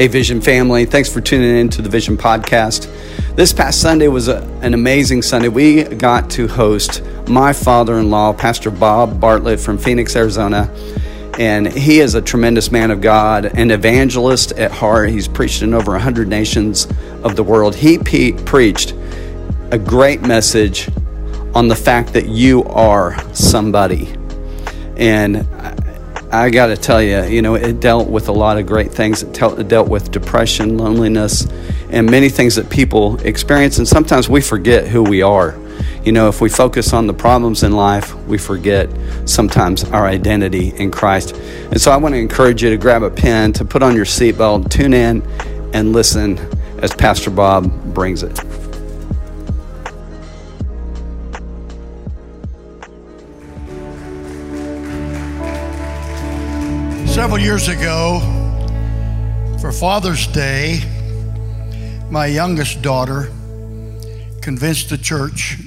Hey, Vision family, thanks for tuning in to the Vision podcast. This past Sunday was a, an amazing Sunday. We got to host my father in law, Pastor Bob Bartlett from Phoenix, Arizona. And he is a tremendous man of God, an evangelist at heart. He's preached in over 100 nations of the world. He pe- preached a great message on the fact that you are somebody. And I got to tell you, you know, it dealt with a lot of great things. It, it dealt with depression, loneliness, and many things that people experience. And sometimes we forget who we are. You know, if we focus on the problems in life, we forget sometimes our identity in Christ. And so I want to encourage you to grab a pen, to put on your seatbelt, tune in, and listen as Pastor Bob brings it. Several years ago, for Father's Day, my youngest daughter convinced the church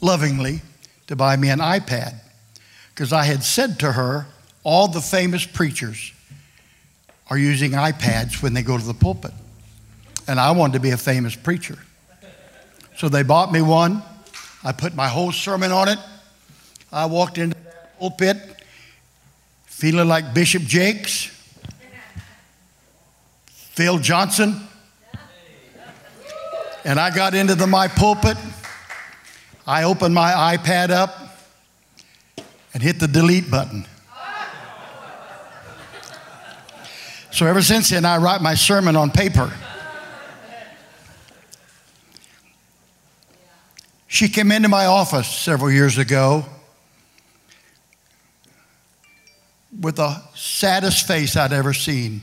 lovingly to buy me an iPad because I had said to her, all the famous preachers are using iPads when they go to the pulpit. And I wanted to be a famous preacher. So they bought me one. I put my whole sermon on it. I walked into the pulpit feeling like Bishop Jakes, Phil Johnson. And I got into the, my pulpit. I opened my iPad up and hit the delete button. So ever since then, I write my sermon on paper. She came into my office several years ago with the saddest face I'd ever seen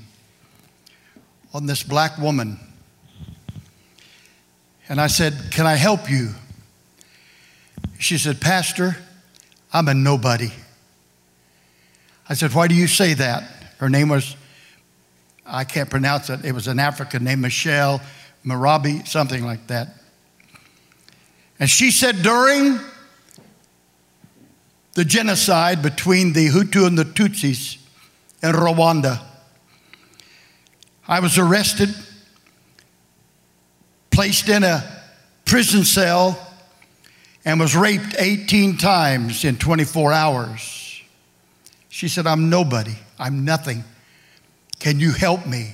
on this black woman. And I said, Can I help you? She said, Pastor, I'm a nobody. I said, Why do you say that? Her name was, I can't pronounce it. It was an African name, Michelle Marabi, something like that. And she said, During the genocide between the Hutu and the Tutsis in Rwanda. I was arrested, placed in a prison cell, and was raped 18 times in 24 hours. She said, I'm nobody, I'm nothing. Can you help me?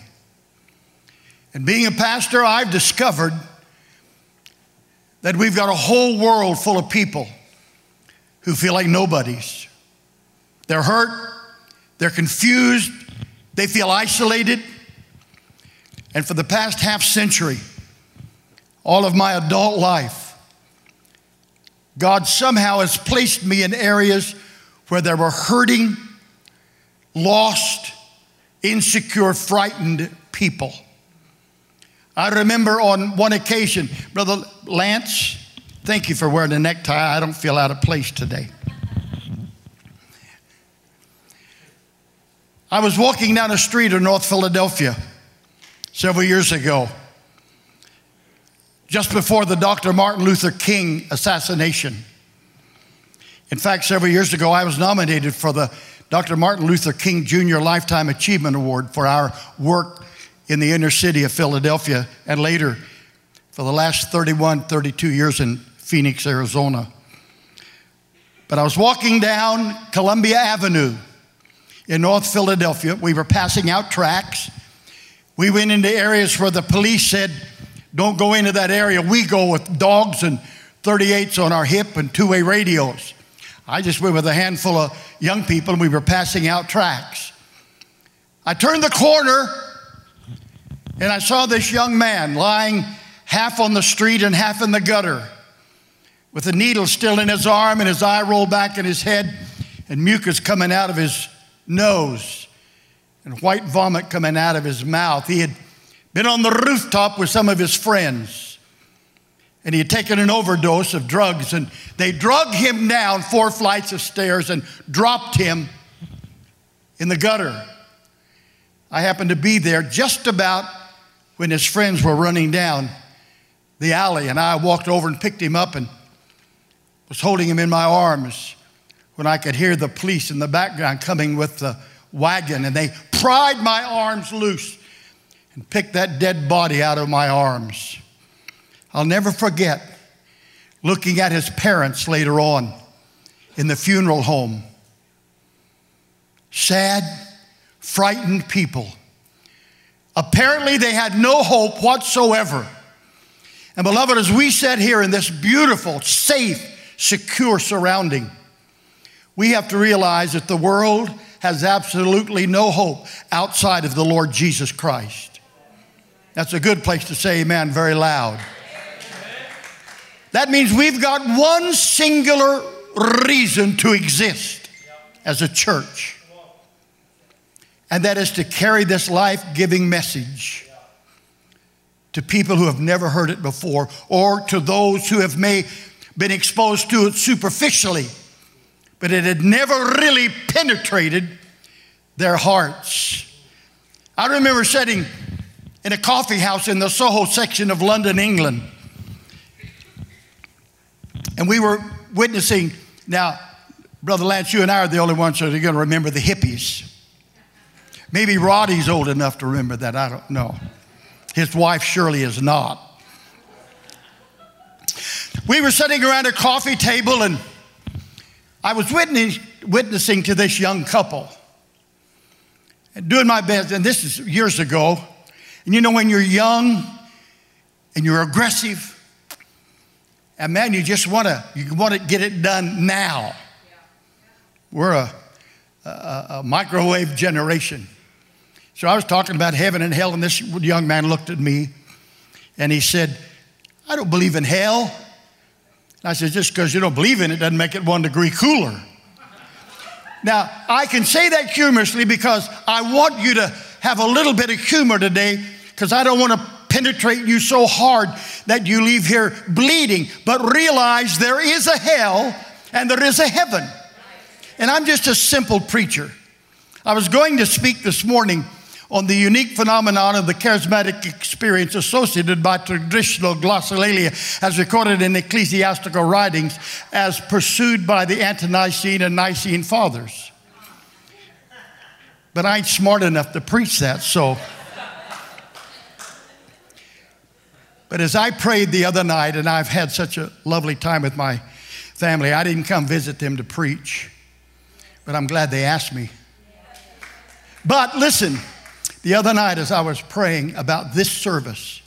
And being a pastor, I've discovered that we've got a whole world full of people who feel like nobodies. They're hurt, they're confused, they feel isolated. And for the past half century, all of my adult life, God somehow has placed me in areas where there were hurting, lost, insecure, frightened people. I remember on one occasion, Brother Lance, Thank you for wearing a necktie. I don't feel out of place today. I was walking down a street in North Philadelphia several years ago, just before the Dr. Martin Luther King assassination. In fact, several years ago, I was nominated for the Dr. Martin Luther King Jr. Lifetime Achievement Award for our work in the inner city of Philadelphia and later for the last 31, 32 years in Phoenix, Arizona. But I was walking down Columbia Avenue in North Philadelphia. We were passing out tracts. We went into areas where the police said, Don't go into that area. We go with dogs and 38s on our hip and two way radios. I just went with a handful of young people and we were passing out tracts. I turned the corner and I saw this young man lying half on the street and half in the gutter with a needle still in his arm and his eye rolled back in his head and mucus coming out of his nose and white vomit coming out of his mouth. He had been on the rooftop with some of his friends and he had taken an overdose of drugs and they drug him down four flights of stairs and dropped him in the gutter. I happened to be there just about when his friends were running down the alley and I walked over and picked him up and was holding him in my arms when I could hear the police in the background coming with the wagon and they pried my arms loose and picked that dead body out of my arms. I'll never forget looking at his parents later on in the funeral home. Sad, frightened people. Apparently, they had no hope whatsoever. And, beloved, as we sit here in this beautiful, safe, secure surrounding, we have to realize that the world has absolutely no hope outside of the Lord Jesus Christ. That's a good place to say amen very loud. That means we've got one singular reason to exist as a church, and that is to carry this life giving message to people who have never heard it before or to those who have may been exposed to it superficially but it had never really penetrated their hearts. I remember sitting in a coffee house in the soho section of london england and we were witnessing now brother lance you and i are the only ones that are going to remember the hippies. Maybe roddy's old enough to remember that i don't know. His wife surely is not. We were sitting around a coffee table and I was witness, witnessing to this young couple and doing my best. And this is years ago. And you know, when you're young and you're aggressive, and man, you just want to you want to get it done now. We're a, a, a microwave generation. So I was talking about heaven and hell, and this young man looked at me and he said, I don't believe in hell. And I said, just because you don't believe in it doesn't make it one degree cooler. Now, I can say that humorously because I want you to have a little bit of humor today because I don't want to penetrate you so hard that you leave here bleeding. But realize there is a hell and there is a heaven. And I'm just a simple preacher. I was going to speak this morning on the unique phenomenon of the charismatic experience associated by traditional glossolalia as recorded in ecclesiastical writings as pursued by the ante-Nicene and Nicene fathers. But I ain't smart enough to preach that, so. But as I prayed the other night, and I've had such a lovely time with my family, I didn't come visit them to preach, but I'm glad they asked me. But listen, the other night, as I was praying about this service,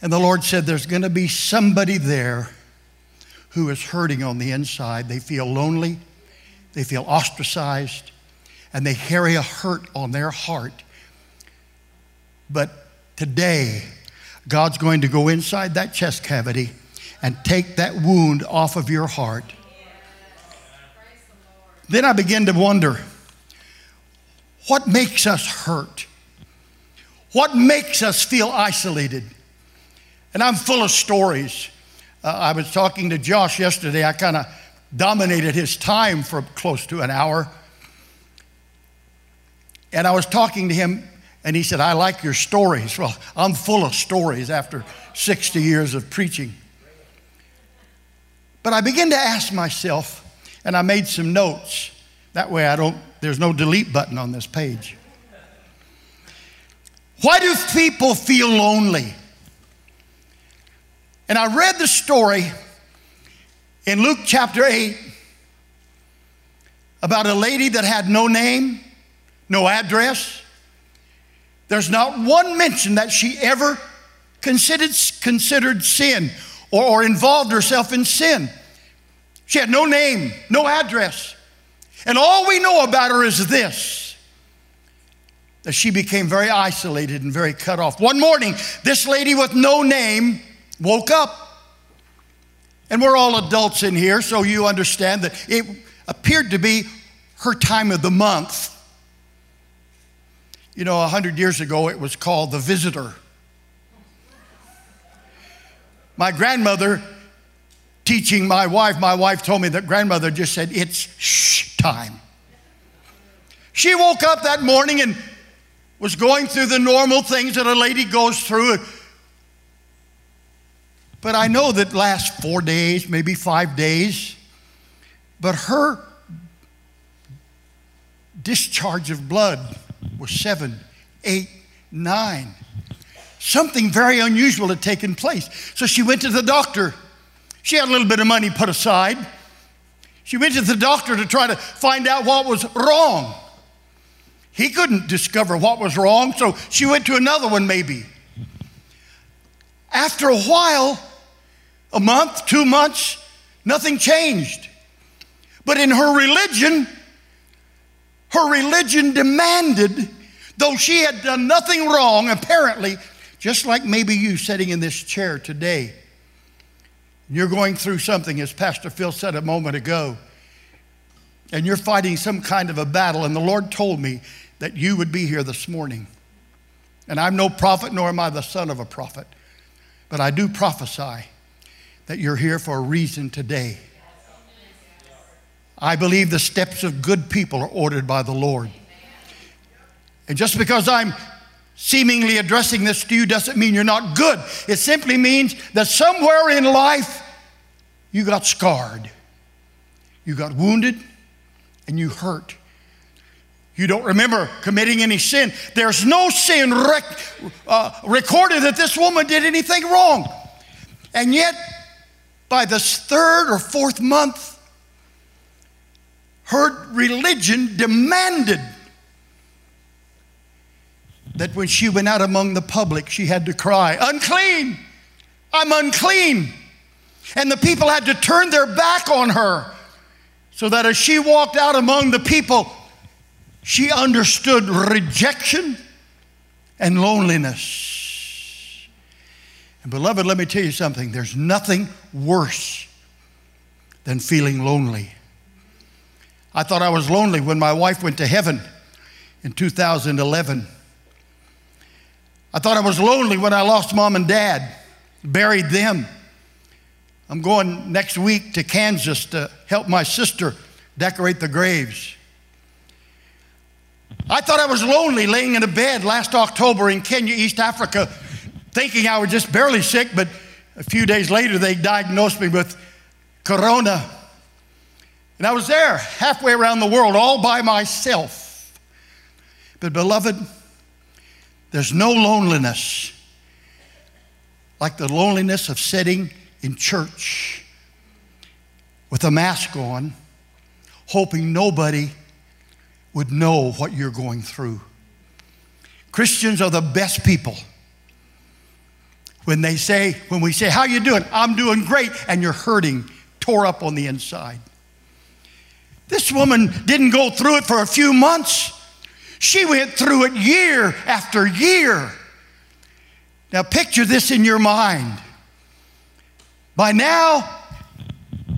and the Lord said, There's going to be somebody there who is hurting on the inside. They feel lonely, they feel ostracized, and they carry a hurt on their heart. But today, God's going to go inside that chest cavity and take that wound off of your heart. Then I begin to wonder what makes us hurt? What makes us feel isolated? And I'm full of stories. Uh, I was talking to Josh yesterday. I kind of dominated his time for close to an hour. And I was talking to him, and he said, I like your stories. Well, I'm full of stories after 60 years of preaching. But I began to ask myself, and I made some notes. That way I don't there's no delete button on this page. Why do people feel lonely? And I read the story in Luke chapter 8 about a lady that had no name, no address. There's not one mention that she ever considered, considered sin or, or involved herself in sin. She had no name, no address. And all we know about her is this that she became very isolated and very cut off. One morning, this lady with no name woke up. And we're all adults in here, so you understand that it appeared to be her time of the month. You know, a hundred years ago, it was called the visitor. My grandmother teaching my wife, my wife told me that grandmother just said, It's shh time. She woke up that morning and was going through the normal things that a lady goes through. But I know that last four days, maybe five days, but her discharge of blood was seven, eight, nine. Something very unusual had taken place. So she went to the doctor. She had a little bit of money put aside. She went to the doctor to try to find out what was wrong. He couldn't discover what was wrong, so she went to another one, maybe. After a while, a month, two months, nothing changed. But in her religion, her religion demanded, though she had done nothing wrong, apparently, just like maybe you sitting in this chair today, you're going through something, as Pastor Phil said a moment ago, and you're fighting some kind of a battle, and the Lord told me that you would be here this morning. And I'm no prophet, nor am I the son of a prophet, but I do prophesy that you're here for a reason today. I believe the steps of good people are ordered by the Lord. And just because I'm seemingly addressing this to you doesn't mean you're not good. It simply means that somewhere in life you got scarred, you got wounded, and you hurt. You don't remember committing any sin. There's no sin rec- uh, recorded that this woman did anything wrong. And yet, by the third or fourth month, her religion demanded that when she went out among the public, she had to cry, Unclean! I'm unclean! And the people had to turn their back on her so that as she walked out among the people, she understood rejection and loneliness. And beloved, let me tell you something there's nothing worse than feeling lonely. I thought I was lonely when my wife went to heaven in 2011. I thought I was lonely when I lost mom and dad, buried them. I'm going next week to Kansas to help my sister decorate the graves. I thought I was lonely laying in a bed last October in Kenya, East Africa, thinking I was just barely sick, but a few days later they diagnosed me with corona. And I was there halfway around the world all by myself. But, beloved, there's no loneliness like the loneliness of sitting in church with a mask on, hoping nobody would know what you're going through. Christians are the best people. When they say, when we say, How you doing? I'm doing great, and you're hurting, tore up on the inside. This woman didn't go through it for a few months. She went through it year after year. Now, picture this in your mind. By now,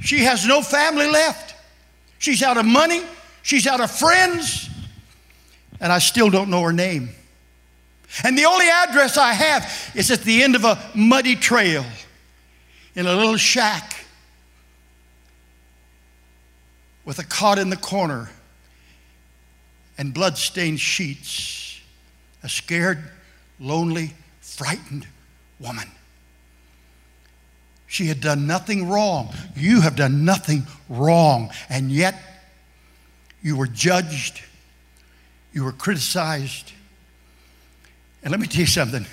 she has no family left. She's out of money, she's out of friends, and I still don't know her name. And the only address I have is at the end of a muddy trail in a little shack with a cot in the corner and blood-stained sheets. A scared, lonely, frightened woman. She had done nothing wrong. You have done nothing wrong. And yet, you were judged, you were criticized. And let me tell you something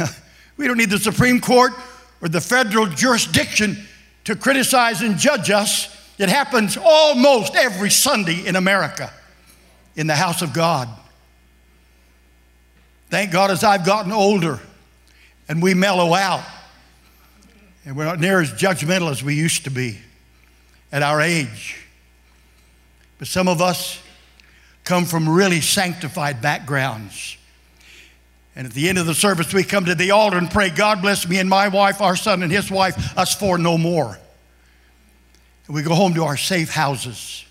we don't need the Supreme Court or the federal jurisdiction to criticize and judge us. It happens almost every Sunday in America in the house of God. Thank God as I've gotten older and we mellow out and we're not near as judgmental as we used to be at our age. But some of us come from really sanctified backgrounds. And at the end of the service, we come to the altar and pray, God bless me and my wife, our son and his wife, us four no more. And we go home to our safe houses.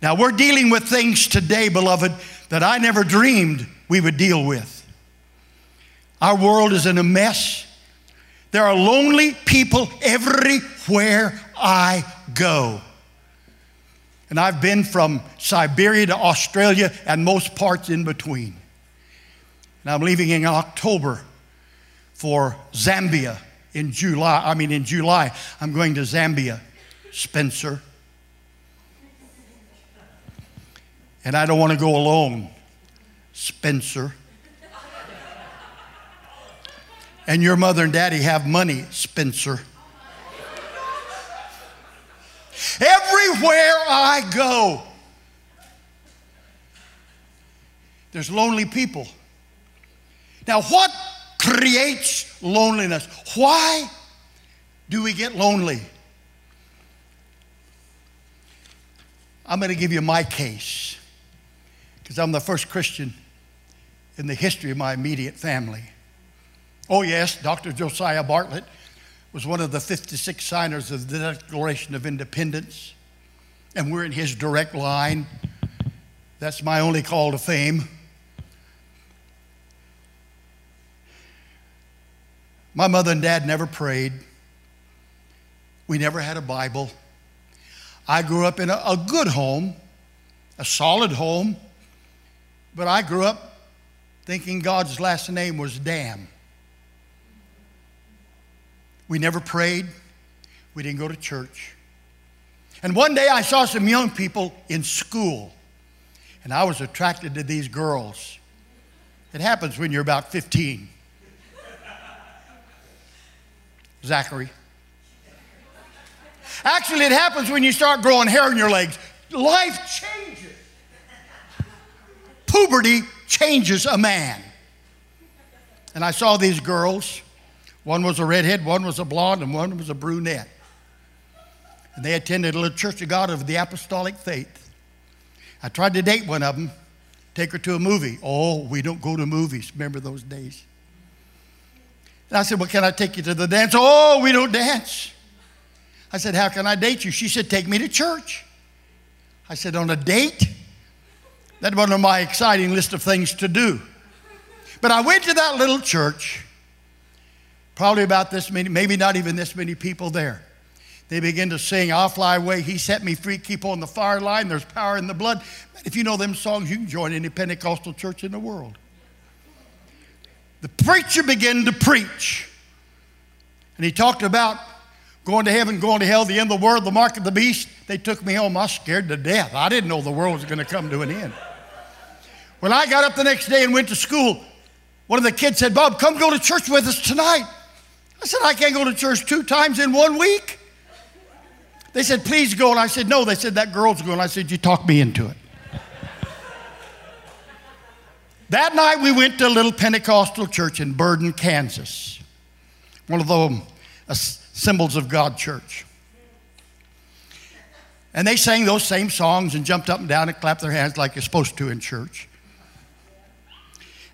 Now, we're dealing with things today, beloved, that I never dreamed we would deal with. Our world is in a mess. There are lonely people everywhere I go. And I've been from Siberia to Australia and most parts in between. And I'm leaving in October for Zambia in July. I mean, in July, I'm going to Zambia, Spencer. And I don't want to go alone, Spencer. And your mother and daddy have money, Spencer. Everywhere I go, there's lonely people. Now, what creates loneliness? Why do we get lonely? I'm going to give you my case because I'm the first Christian in the history of my immediate family. Oh, yes, Dr. Josiah Bartlett was one of the 56 signers of the Declaration of Independence, and we're in his direct line. That's my only call to fame. My mother and dad never prayed. We never had a Bible. I grew up in a, a good home, a solid home, but I grew up thinking God's last name was Dam. We never prayed. We didn't go to church. And one day I saw some young people in school, and I was attracted to these girls. It happens when you're about 15. Zachary. Actually, it happens when you start growing hair in your legs. Life changes. Puberty changes a man. And I saw these girls. One was a redhead, one was a blonde, and one was a brunette. And they attended a little Church of God of the Apostolic Faith. I tried to date one of them, take her to a movie. Oh, we don't go to movies. Remember those days? And I said, Well, can I take you to the dance? Oh, we don't dance. I said, How can I date you? She said, Take me to church. I said, On a date? That wasn't on my exciting list of things to do. But I went to that little church, probably about this many, maybe not even this many people there. They begin to sing, I'll fly away, He set me free, keep on the fire line, there's power in the blood. If you know them songs, you can join any Pentecostal church in the world. The preacher began to preach. And he talked about going to heaven, going to hell, the end of the world, the mark of the beast. They took me home. I was scared to death. I didn't know the world was going to come to an end. When I got up the next day and went to school, one of the kids said, Bob, come go to church with us tonight. I said, I can't go to church two times in one week. They said, please go. And I said, no. They said, that girl's going. I said, you talked me into it. that night we went to a little Pentecostal church in Burden, Kansas. One of those uh, Assemblies of God church. And they sang those same songs and jumped up and down and clapped their hands like you're supposed to in church.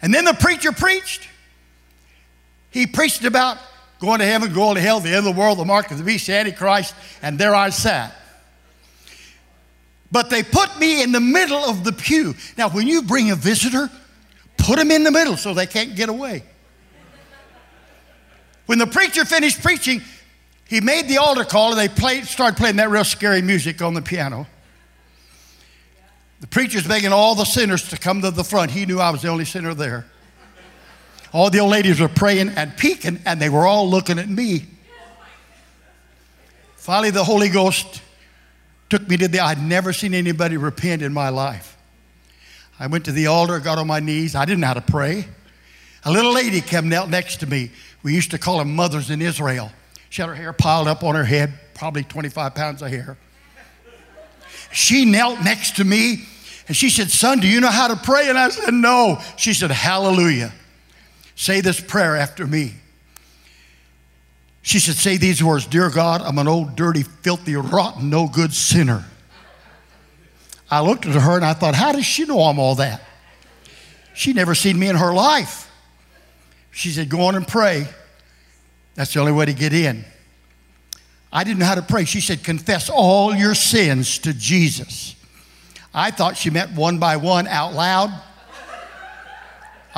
And then the preacher preached. He preached about going to heaven, going to hell, the end of the world, the mark of the beast, the Antichrist, and there I sat. But they put me in the middle of the pew. Now, when you bring a visitor, put them in the middle so they can't get away. When the preacher finished preaching, he made the altar call and they played, started playing that real scary music on the piano. The preacher's begging all the sinners to come to the front. He knew I was the only sinner there. All the old ladies were praying and peeking, and they were all looking at me. Finally, the Holy Ghost took me to the, I'd never seen anybody repent in my life. I went to the altar, got on my knees. I didn't know how to pray. A little lady came knelt next to me. We used to call them mothers in Israel. She had her hair piled up on her head, probably 25 pounds of hair. She knelt next to me and she said, Son, do you know how to pray? And I said, No. She said, Hallelujah. Say this prayer after me. She said, Say these words Dear God, I'm an old, dirty, filthy, rotten, no good sinner. I looked at her and I thought, How does she know I'm all that? She never seen me in her life. She said, Go on and pray. That's the only way to get in. I didn't know how to pray. She said, Confess all your sins to Jesus. I thought she meant one by one out loud.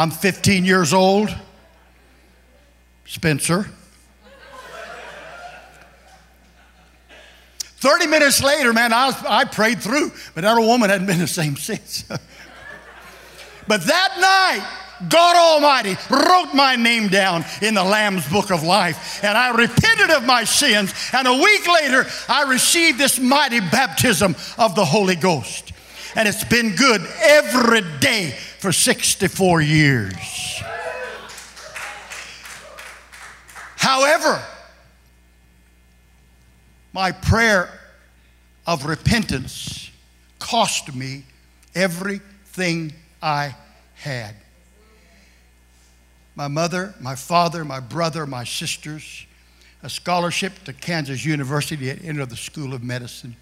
I'm 15 years old. Spencer. 30 minutes later, man, I, I prayed through, but that old woman hadn't been the same since. but that night, God Almighty wrote my name down in the Lamb's Book of Life, and I repented of my sins. And a week later, I received this mighty baptism of the Holy Ghost. And it's been good every day for 64 years. However, my prayer of repentance cost me everything I had. My mother, my father, my brother, my sisters, a scholarship to Kansas University to enter the School of Medicine.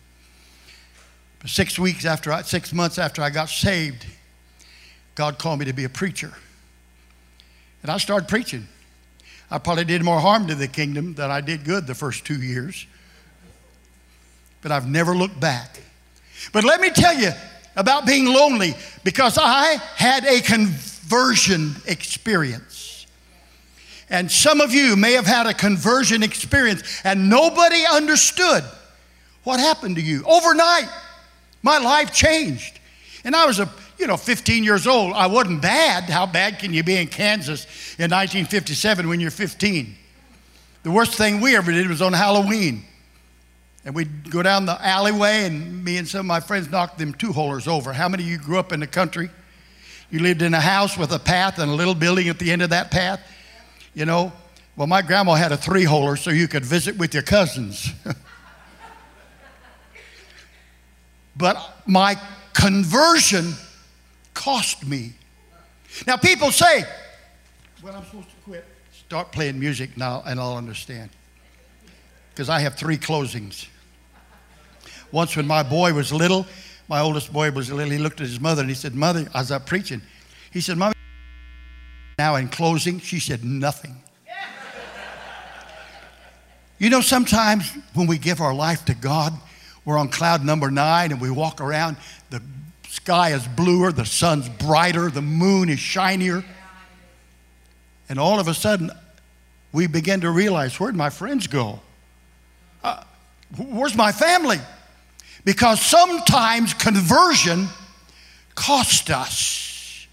Six weeks after, I, six months after I got saved, God called me to be a preacher. And I started preaching. I probably did more harm to the kingdom than I did good the first two years. But I've never looked back. But let me tell you about being lonely because I had a conversion experience. And some of you may have had a conversion experience and nobody understood what happened to you. Overnight, my life changed. And I was a you know, 15 years old. I wasn't bad. How bad can you be in Kansas in 1957 when you're 15? The worst thing we ever did was on Halloween. And we'd go down the alleyway, and me and some of my friends knocked them two holers over. How many of you grew up in the country? You lived in a house with a path and a little building at the end of that path? You know, well, my grandma had a three holer so you could visit with your cousins. but my conversion cost me. Now, people say, when I'm supposed to quit, start playing music now and I'll understand. Because I have three closings. Once, when my boy was little, my oldest boy was little, he looked at his mother and he said, Mother, I was up preaching. He said, Mommy, now in closing, she said, Nothing. you know, sometimes when we give our life to God, we're on cloud number nine and we walk around, the sky is bluer, the sun's brighter, the moon is shinier. And all of a sudden, we begin to realize where'd my friends go? Uh, where's my family? Because sometimes conversion cost us.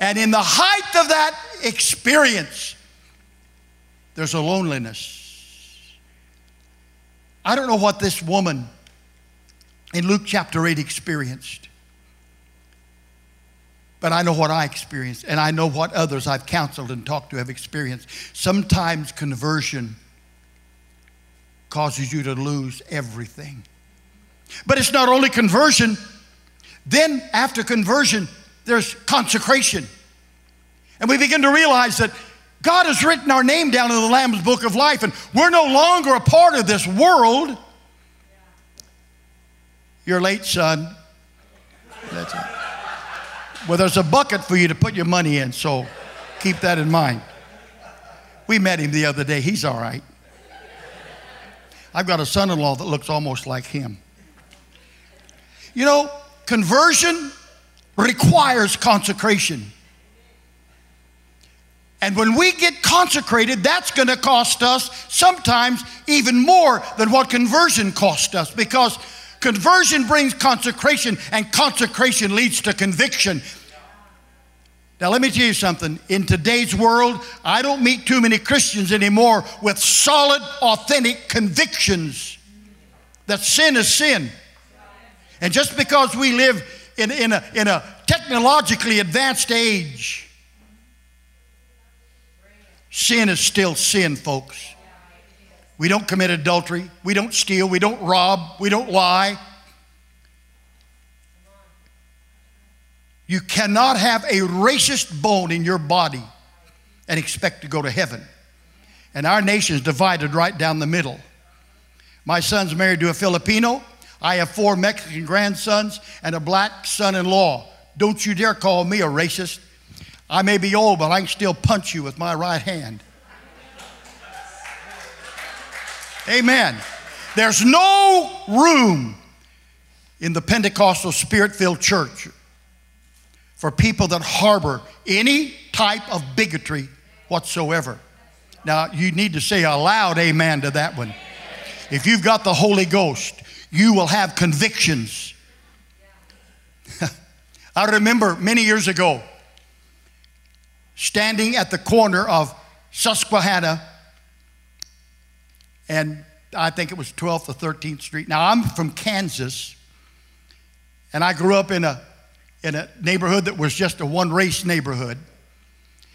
And in the height of that experience, there's a loneliness. I don't know what this woman in Luke chapter 8 experienced. But I know what I experienced, and I know what others I've counseled and talked to have experienced. Sometimes conversion causes you to lose everything. But it's not only conversion, then after conversion, there's consecration. And we begin to realize that God has written our name down in the Lamb's book of life, and we're no longer a part of this world. You're late, son. That's it. Well, there's a bucket for you to put your money in, so keep that in mind. We met him the other day. He's all right. I've got a son in law that looks almost like him. You know, conversion requires consecration. And when we get consecrated, that's going to cost us sometimes even more than what conversion cost us because Conversion brings consecration, and consecration leads to conviction. Now, let me tell you something. In today's world, I don't meet too many Christians anymore with solid, authentic convictions that sin is sin. And just because we live in, in, a, in a technologically advanced age, sin is still sin, folks. We don't commit adultery. We don't steal. We don't rob. We don't lie. You cannot have a racist bone in your body and expect to go to heaven. And our nation is divided right down the middle. My son's married to a Filipino. I have four Mexican grandsons and a black son in law. Don't you dare call me a racist. I may be old, but I can still punch you with my right hand. Amen. There's no room in the Pentecostal spirit filled church for people that harbor any type of bigotry whatsoever. Now, you need to say a loud amen to that one. If you've got the Holy Ghost, you will have convictions. I remember many years ago standing at the corner of Susquehanna and I think it was 12th or 13th Street. Now, I'm from Kansas, And I grew up in a, in a neighborhood that was just a one race neighborhood.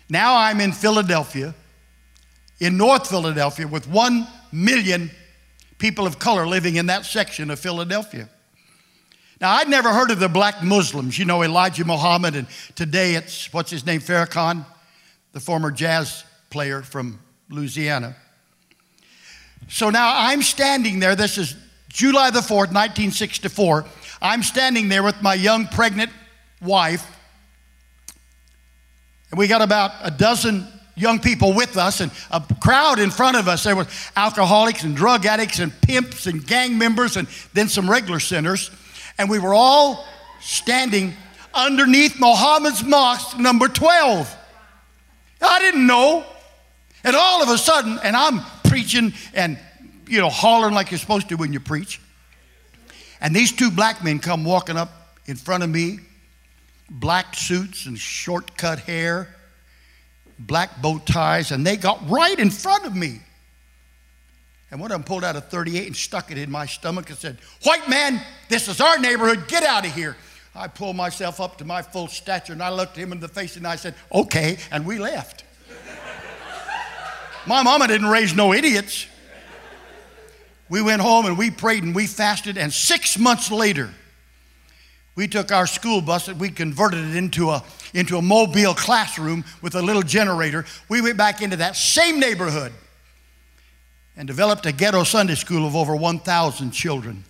Now I'm in Philadelphia, in North Philadelphia, with one million people of color living in that section of Philadelphia. Now, I'd never heard of the black Muslims. You know, Elijah Muhammad, and today it's, what's his name, Farrakhan, the former jazz player from Louisiana. So now I'm standing there. This is July the 4th, 1964. I'm standing there with my young pregnant wife. And we got about a dozen young people with us and a crowd in front of us. There was alcoholics and drug addicts and pimps and gang members and then some regular sinners. And we were all standing underneath Muhammad's mosque number 12. I didn't know. And all of a sudden, and I'm preaching and, you know, hollering like you're supposed to when you preach. And these two black men come walking up in front of me, black suits and short cut hair, black bow ties, and they got right in front of me. And one of them pulled out a 38 and stuck it in my stomach and said, White man, this is our neighborhood, get out of here. I pulled myself up to my full stature and I looked him in the face and I said, Okay, and we left. my mama didn't raise no idiots. We went home and we prayed and we fasted, and six months later, we took our school bus and we converted it into a, into a mobile classroom with a little generator. We went back into that same neighborhood and developed a ghetto Sunday school of over 1,000 children.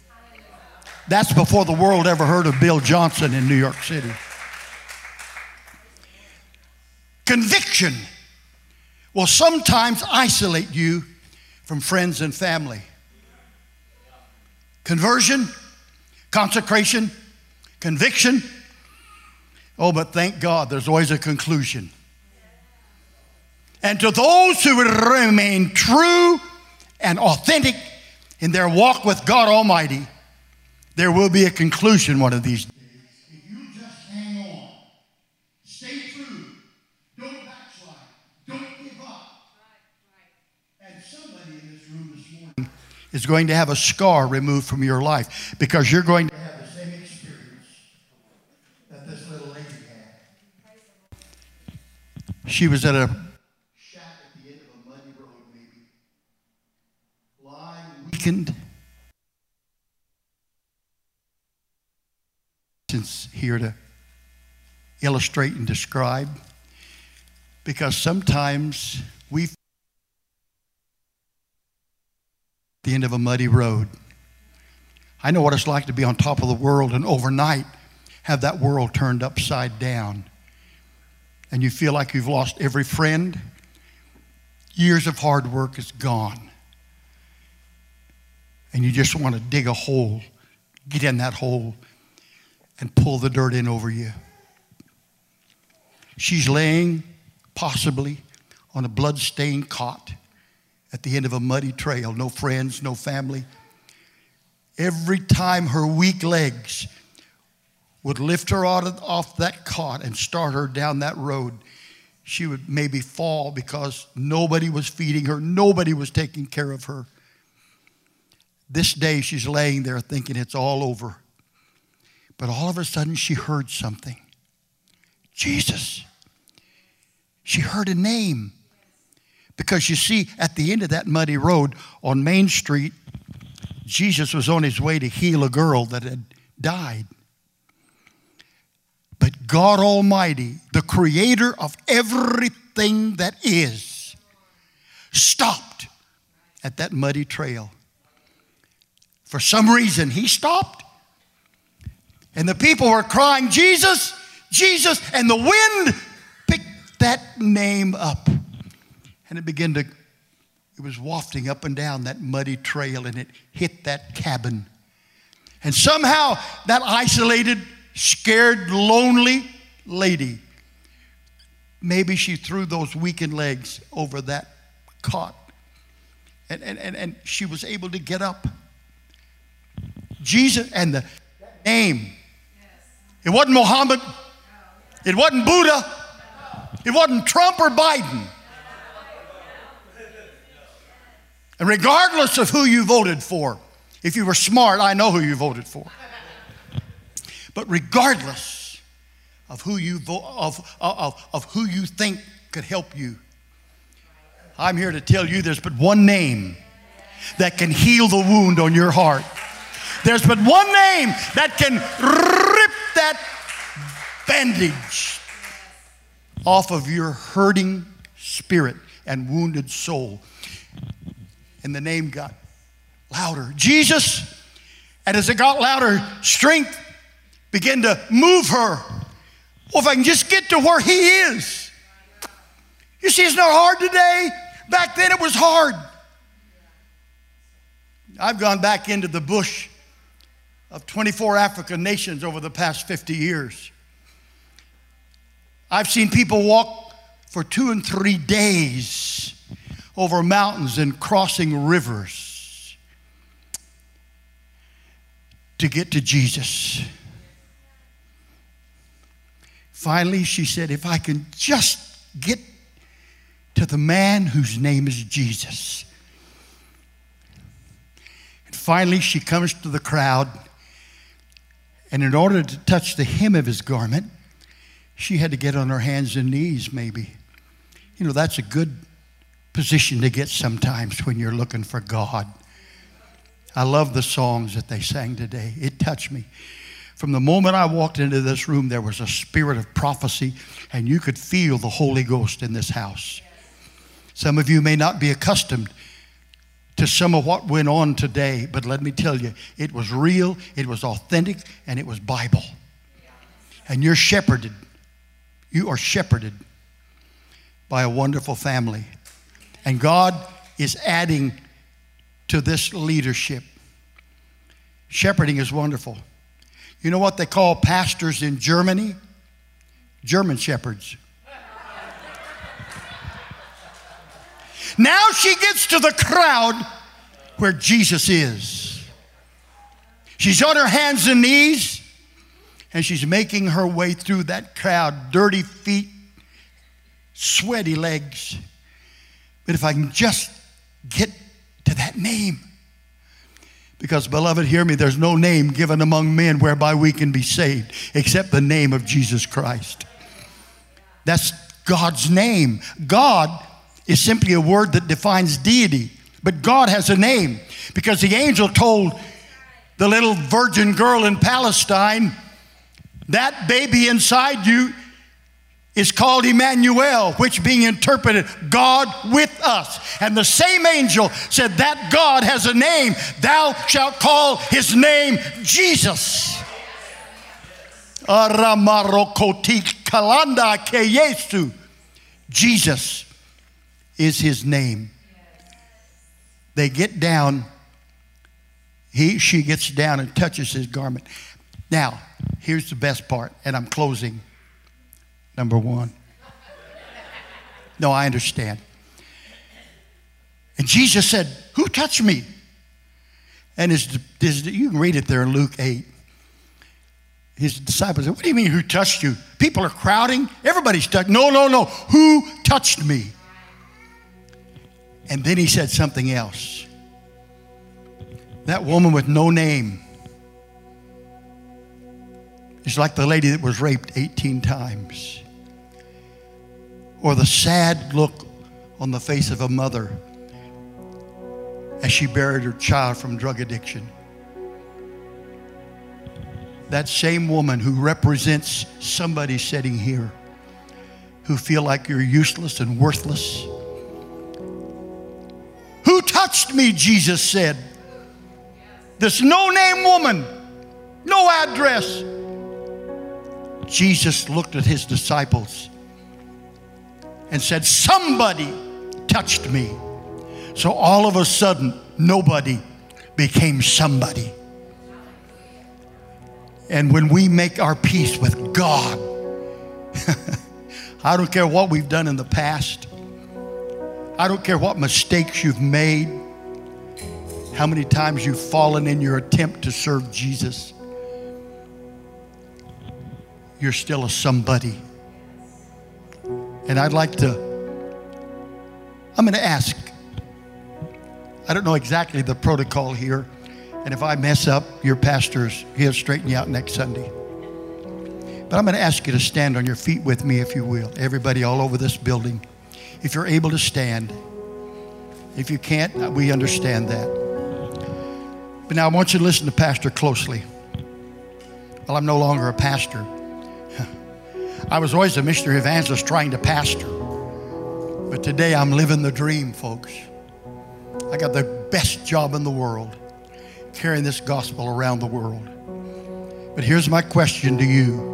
That's before the world ever heard of Bill Johnson in New York City. Conviction will sometimes isolate you from friends and family. Conversion, consecration, conviction. Oh, but thank God there's always a conclusion. And to those who remain true and authentic in their walk with God Almighty, there will be a conclusion one of these days. If you just hang on, stay true, don't backslide, don't give up. And somebody in this room this morning is going to have a scar removed from your life because you're going to have the same experience that this little lady had. She was at a shack at the end of a muddy road, maybe, lying weakened. Here to illustrate and describe, because sometimes we the end of a muddy road. I know what it's like to be on top of the world and overnight have that world turned upside down. And you feel like you've lost every friend. Years of hard work is gone. And you just want to dig a hole, get in that hole, and pull the dirt in over you. She's laying, possibly, on a blood-stained cot at the end of a muddy trail. No friends, no family. Every time her weak legs would lift her off that cot and start her down that road, she would maybe fall because nobody was feeding her, nobody was taking care of her. This day she's laying there thinking it's all over. But all of a sudden she heard something Jesus. She heard a name. Because you see, at the end of that muddy road on Main Street, Jesus was on his way to heal a girl that had died. But God Almighty, the creator of everything that is, stopped at that muddy trail. For some reason, he stopped. And the people were crying, Jesus, Jesus, and the wind picked that name up. And it began to, it was wafting up and down that muddy trail and it hit that cabin. And somehow that isolated, scared, lonely lady, maybe she threw those weakened legs over that cot. And, and, and, and she was able to get up. Jesus and the name. It wasn't Muhammad. It wasn't Buddha. It wasn't Trump or Biden. And regardless of who you voted for, if you were smart, I know who you voted for. But regardless of who you, of, of, of who you think could help you, I'm here to tell you there's but one name that can heal the wound on your heart. There's but one name that can rip that bandage off of your hurting spirit and wounded soul. And the name got louder. Jesus, and as it got louder, strength began to move her. Well, if I can just get to where he is. You see, it's not hard today. Back then it was hard. I've gone back into the bush of 24 African nations over the past 50 years. I've seen people walk for two and three days over mountains and crossing rivers to get to Jesus. Finally, she said, If I can just get to the man whose name is Jesus. And finally, she comes to the crowd, and in order to touch the hem of his garment, she had to get on her hands and knees, maybe. You know, that's a good position to get sometimes when you're looking for God. I love the songs that they sang today. It touched me. From the moment I walked into this room, there was a spirit of prophecy, and you could feel the Holy Ghost in this house. Some of you may not be accustomed to some of what went on today, but let me tell you, it was real, it was authentic, and it was Bible. And you're shepherded. You are shepherded by a wonderful family. And God is adding to this leadership. Shepherding is wonderful. You know what they call pastors in Germany? German shepherds. Now she gets to the crowd where Jesus is. She's on her hands and knees and she's making her way through that crowd, dirty feet, sweaty legs. But if I can just get to that name, because, beloved, hear me, there's no name given among men whereby we can be saved except the name of Jesus Christ. That's God's name. God is simply a word that defines deity. But God has a name because the angel told the little virgin girl in Palestine, that baby inside you is called Emmanuel, which being interpreted, God with us. And the same angel said, That God has a name. Thou shalt call his name Jesus. Jesus is his name. They get down. He, she gets down and touches his garment. Now, here's the best part, and I'm closing. Number one. No, I understand. And Jesus said, Who touched me? And his, his, you can read it there in Luke 8. His disciples said, What do you mean, who touched you? People are crowding. Everybody's touched. No, no, no. Who touched me? And then he said something else. That woman with no name is like the lady that was raped 18 times, or the sad look on the face of a mother as she buried her child from drug addiction. That same woman who represents somebody sitting here who feel like you're useless and worthless touched me? Jesus said. This no name woman, no address. Jesus looked at his disciples and said, Somebody touched me. So all of a sudden, nobody became somebody. And when we make our peace with God, I don't care what we've done in the past. I don't care what mistakes you've made, how many times you've fallen in your attempt to serve Jesus. You're still a somebody. And I'd like to, I'm going to ask. I don't know exactly the protocol here. And if I mess up, your pastor's, he'll straighten you out next Sunday. But I'm going to ask you to stand on your feet with me, if you will. Everybody all over this building. If you're able to stand, if you can't, we understand that. But now I want you to listen to Pastor closely. Well, I'm no longer a pastor. I was always a missionary evangelist trying to pastor. But today I'm living the dream, folks. I got the best job in the world, carrying this gospel around the world. But here's my question to you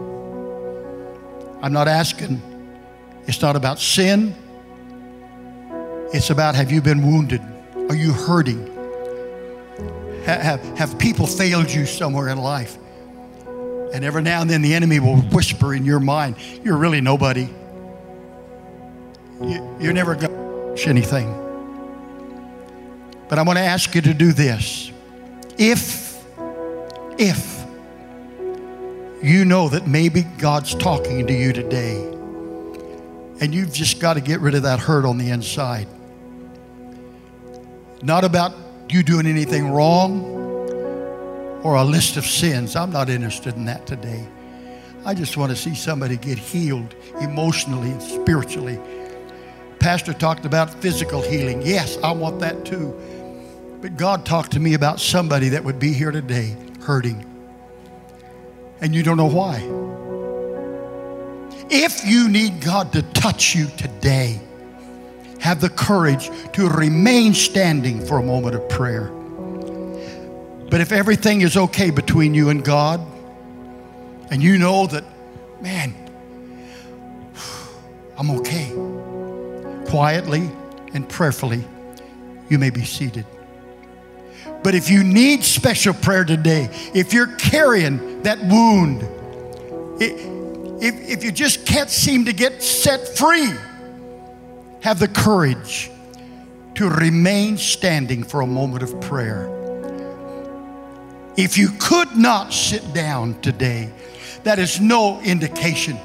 I'm not asking, it's not about sin, it's about have you been wounded? Are you hurting? Have, have people failed you somewhere in life? And every now and then the enemy will whisper in your mind, You're really nobody. You, you're never going to anything. But I want to ask you to do this. If, if you know that maybe God's talking to you today, and you've just got to get rid of that hurt on the inside. Not about you doing anything wrong or a list of sins. I'm not interested in that today. I just want to see somebody get healed emotionally and spiritually. Pastor talked about physical healing. Yes, I want that too. But God talked to me about somebody that would be here today hurting. And you don't know why. If you need God to touch you today, have the courage to remain standing for a moment of prayer. But if everything is okay between you and God, and you know that, man, I'm okay, quietly and prayerfully, you may be seated. But if you need special prayer today, if you're carrying that wound, if, if you just can't seem to get set free, have the courage to remain standing for a moment of prayer. If you could not sit down today, that is no indication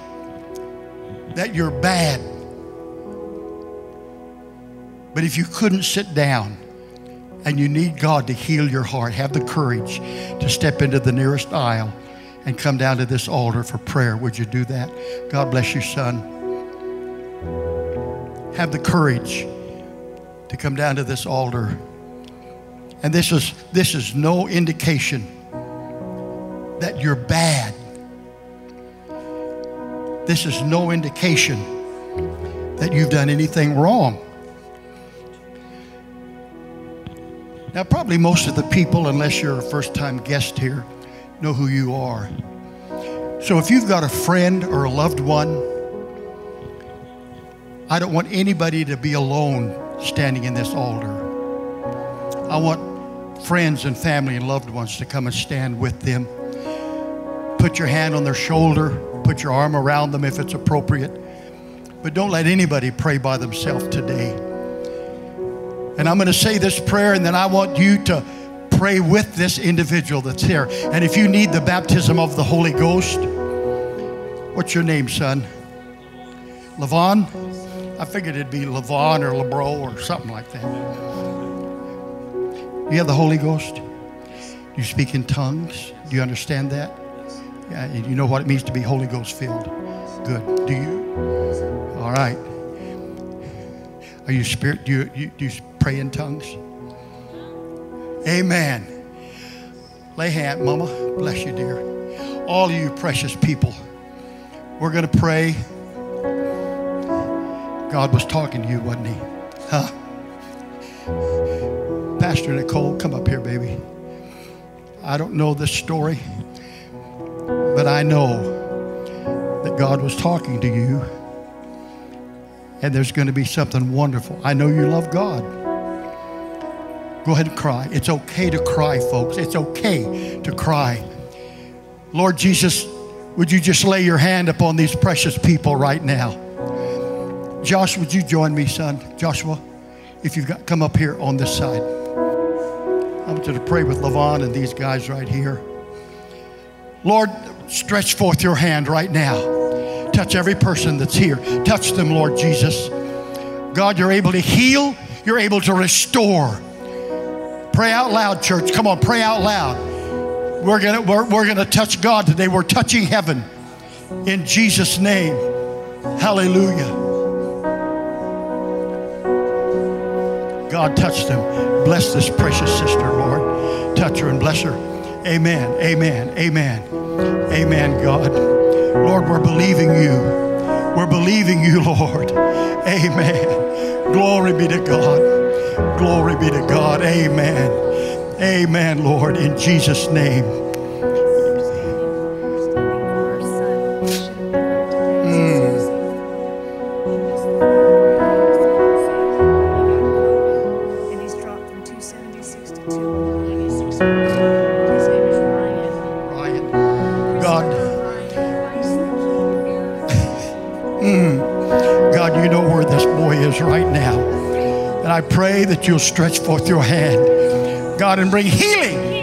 that you're bad. But if you couldn't sit down and you need God to heal your heart, have the courage to step into the nearest aisle and come down to this altar for prayer. Would you do that? God bless you, son. Have the courage to come down to this altar. And this is, this is no indication that you're bad. This is no indication that you've done anything wrong. Now, probably most of the people, unless you're a first time guest here, know who you are. So if you've got a friend or a loved one, I don't want anybody to be alone standing in this altar. I want friends and family and loved ones to come and stand with them. Put your hand on their shoulder, put your arm around them if it's appropriate. But don't let anybody pray by themselves today. And I'm going to say this prayer, and then I want you to pray with this individual that's here. And if you need the baptism of the Holy Ghost, what's your name, son? Levon? I figured it'd be Levon or Lebro or something like that. You have the Holy Ghost? You speak in tongues? Do you understand that? Yeah, you know what it means to be Holy Ghost filled. Good. Do you? All right. Are you spirit? Do you, you, do you pray in tongues? Amen. Lay hand, Mama. Bless you, dear. All you precious people. We're going to pray. God was talking to you, wasn't he? Huh? Pastor Nicole, come up here, baby. I don't know this story, but I know that God was talking to you, and there's going to be something wonderful. I know you love God. Go ahead and cry. It's okay to cry, folks. It's okay to cry. Lord Jesus, would you just lay your hand upon these precious people right now? Josh, would you join me, son? Joshua, if you've got, come up here on this side. I want you to pray with Levon and these guys right here. Lord, stretch forth your hand right now. Touch every person that's here. Touch them, Lord Jesus. God, you're able to heal, you're able to restore. Pray out loud, church. Come on, pray out loud. We're gonna, we're, we're gonna touch God today. We're touching heaven. In Jesus' name. Hallelujah. God, touch them. Bless this precious sister, Lord. Touch her and bless her. Amen. Amen. Amen. Amen, God. Lord, we're believing you. We're believing you, Lord. Amen. Glory be to God. Glory be to God. Amen. Amen, Lord, in Jesus' name. That you'll stretch forth your hand, God, and bring healing.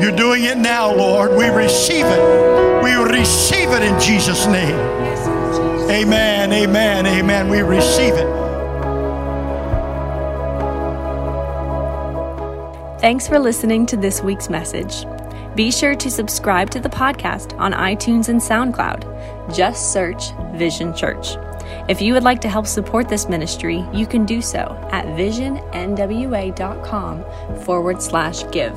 You're doing it now, Lord. We receive it. We receive it in Jesus' name. Amen, amen, amen. We receive it. Thanks for listening to this week's message. Be sure to subscribe to the podcast on iTunes and SoundCloud. Just search Vision Church. If you would like to help support this ministry, you can do so at visionnwa.com forward slash give.